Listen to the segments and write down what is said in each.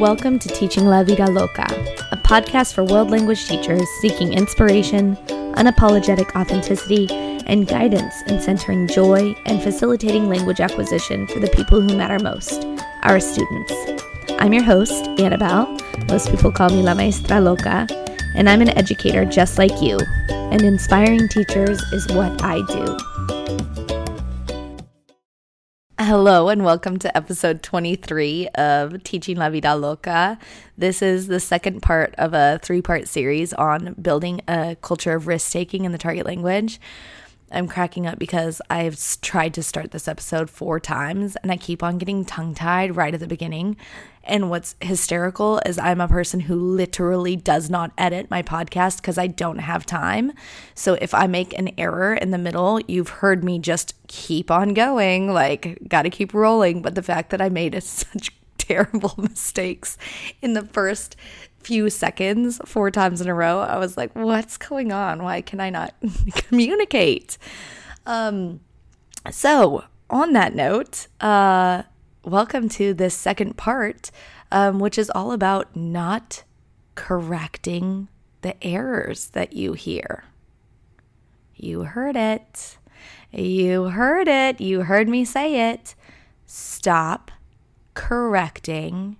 Welcome to Teaching La Vida Loca, a podcast for world language teachers seeking inspiration, unapologetic authenticity, and guidance in centering joy and facilitating language acquisition for the people who matter most, our students. I'm your host, Annabelle. Most people call me La Maestra Loca, and I'm an educator just like you. And inspiring teachers is what I do. Hello, and welcome to episode 23 of Teaching La Vida Loca. This is the second part of a three part series on building a culture of risk taking in the target language. I'm cracking up because I've tried to start this episode four times and I keep on getting tongue tied right at the beginning. And what's hysterical is I'm a person who literally does not edit my podcast because I don't have time. So if I make an error in the middle, you've heard me just keep on going, like, gotta keep rolling. But the fact that I made such terrible mistakes in the first few seconds four times in a row, I was like, what's going on? Why can I not communicate? Um, so, on that note, uh, welcome to this second part, um, which is all about not correcting the errors that you hear. You heard it. You heard it. You heard me say it. Stop correcting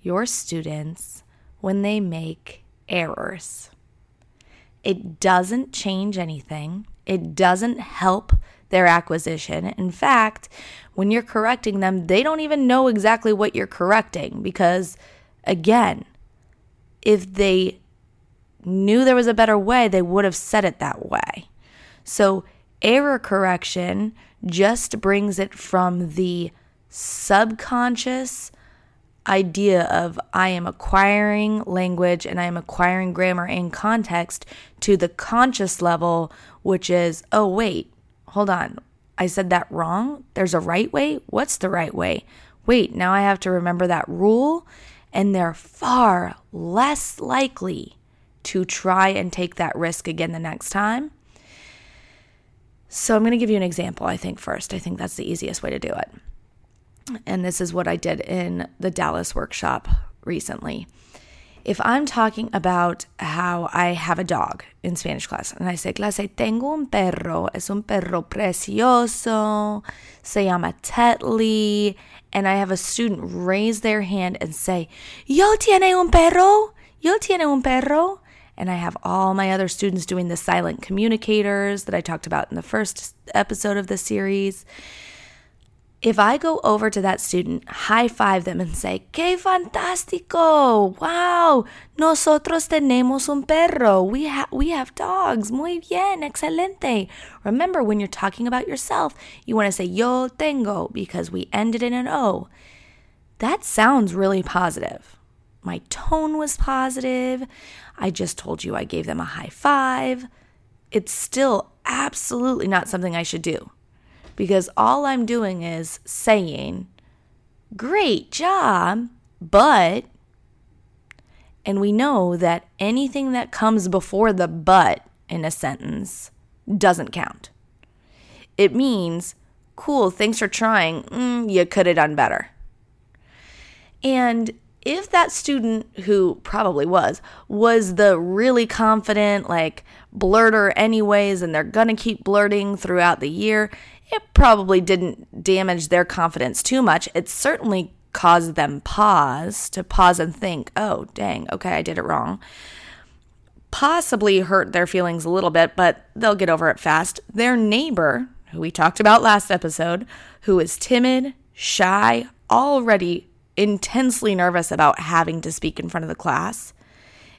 your students when they make errors. It doesn't change anything, it doesn't help their acquisition. In fact, when you're correcting them, they don't even know exactly what you're correcting because, again, if they knew there was a better way, they would have said it that way. So, error correction just brings it from the subconscious idea of I am acquiring language and I am acquiring grammar and context to the conscious level, which is, oh, wait, hold on. I said that wrong. There's a right way. What's the right way? Wait, now I have to remember that rule. And they're far less likely to try and take that risk again the next time. So I'm going to give you an example, I think, first. I think that's the easiest way to do it and this is what I did in the Dallas workshop recently. If I'm talking about how I have a dog in Spanish class, and I say, clase, tengo un perro, es un perro precioso, se llama Tetley, and I have a student raise their hand and say, Yo tiene un perro, yo tiene un perro, and I have all my other students doing the silent communicators that I talked about in the first episode of the series. If I go over to that student, high five them and say, ¡Qué fantástico! ¡Wow! Nosotros tenemos un perro. We, ha- we have dogs. Muy bien. Excelente. Remember, when you're talking about yourself, you want to say yo tengo because we ended in an O. That sounds really positive. My tone was positive. I just told you I gave them a high five. It's still absolutely not something I should do because all I'm doing is saying, Great job, but, and we know that anything that comes before the but in a sentence doesn't count. It means, cool, thanks for trying. Mm, you could have done better. And if that student who probably was was the really confident like blurter anyways and they're to keep blurting throughout the year it probably didn't damage their confidence too much. It certainly caused them pause to pause and think, oh, dang, okay, I did it wrong. Possibly hurt their feelings a little bit, but they'll get over it fast. Their neighbor, who we talked about last episode, who is timid, shy, already intensely nervous about having to speak in front of the class,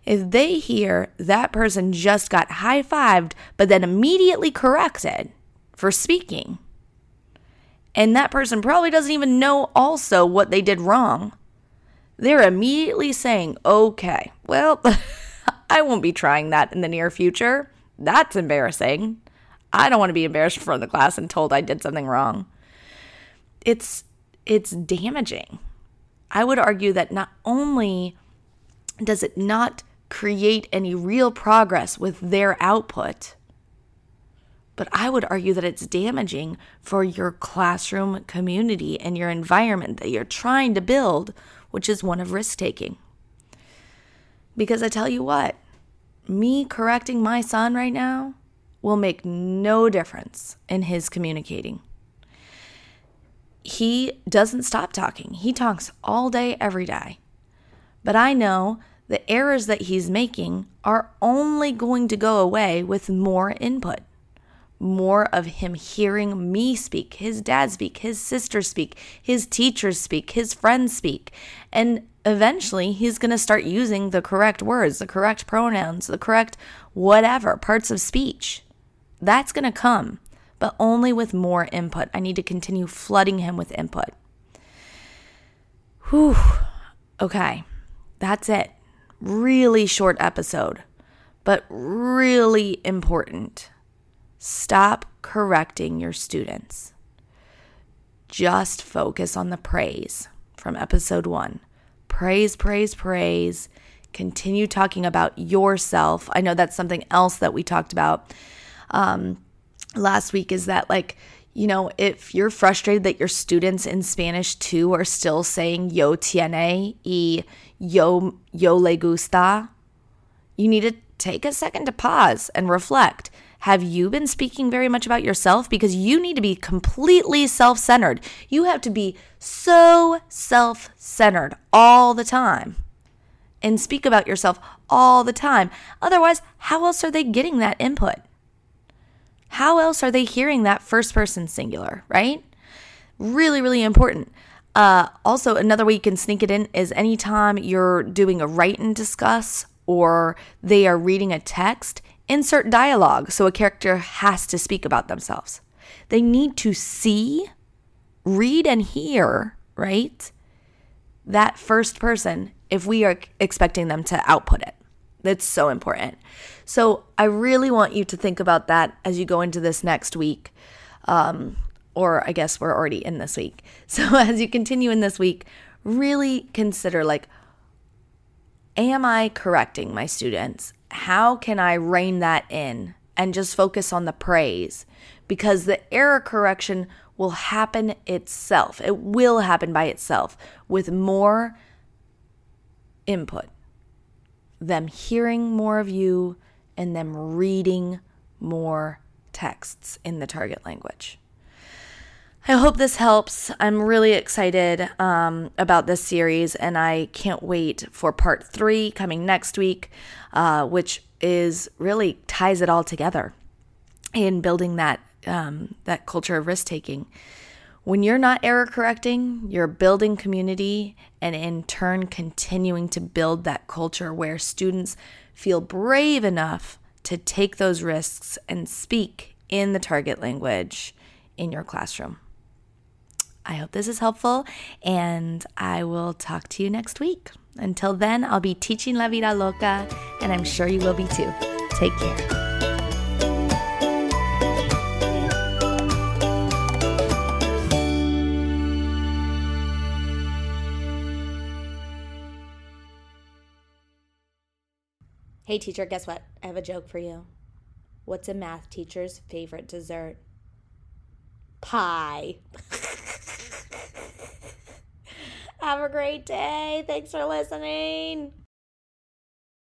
if they hear that person just got high fived, but then immediately corrected for speaking, and that person probably doesn't even know also what they did wrong. They're immediately saying, okay, well, I won't be trying that in the near future. That's embarrassing. I don't want to be embarrassed in front of the class and told I did something wrong. It's it's damaging. I would argue that not only does it not create any real progress with their output, but I would argue that it's damaging for your classroom community and your environment that you're trying to build which is one of risk taking. Because I tell you what, me correcting my son right now will make no difference in his communicating. He doesn't stop talking, he talks all day, every day. But I know the errors that he's making are only going to go away with more input. More of him hearing me speak, his dad speak, his sister speak, his teachers speak, his friends speak. And eventually he's going to start using the correct words, the correct pronouns, the correct whatever parts of speech. That's going to come, but only with more input. I need to continue flooding him with input. Whew. Okay, that's it. Really short episode, but really important. Stop correcting your students. Just focus on the praise from episode one praise, praise, praise. Continue talking about yourself. I know that's something else that we talked about um, last week is that, like, you know, if you're frustrated that your students in Spanish too are still saying yo tiene y yo, yo le gusta, you need to take a second to pause and reflect. Have you been speaking very much about yourself? Because you need to be completely self centered. You have to be so self centered all the time and speak about yourself all the time. Otherwise, how else are they getting that input? How else are they hearing that first person singular, right? Really, really important. Uh, also, another way you can sneak it in is anytime you're doing a write and discuss or they are reading a text, insert dialogue so a character has to speak about themselves. They need to see, read, and hear, right? That first person if we are expecting them to output it. That's so important. So I really want you to think about that as you go into this next week. Um, or I guess we're already in this week. So as you continue in this week, really consider like, am I correcting my students? how can I rein that in and just focus on the praise? Because the error correction will happen itself. It will happen by itself with more input, them hearing more of you, and them reading more texts in the target language. I hope this helps. I'm really excited um, about this series, and I can't wait for part three coming next week, uh, which is really ties it all together in building that um, that culture of risk taking. When you're not error correcting, you're building community, and in turn, continuing to build that culture where students feel brave enough to take those risks and speak in the target language in your classroom. I hope this is helpful, and I will talk to you next week. Until then, I'll be teaching La Vida Loca, and I'm sure you will be too. Take care. Hey, teacher, guess what? I have a joke for you. What's a math teacher's favorite dessert? Pie. Have a great day. Thanks for listening.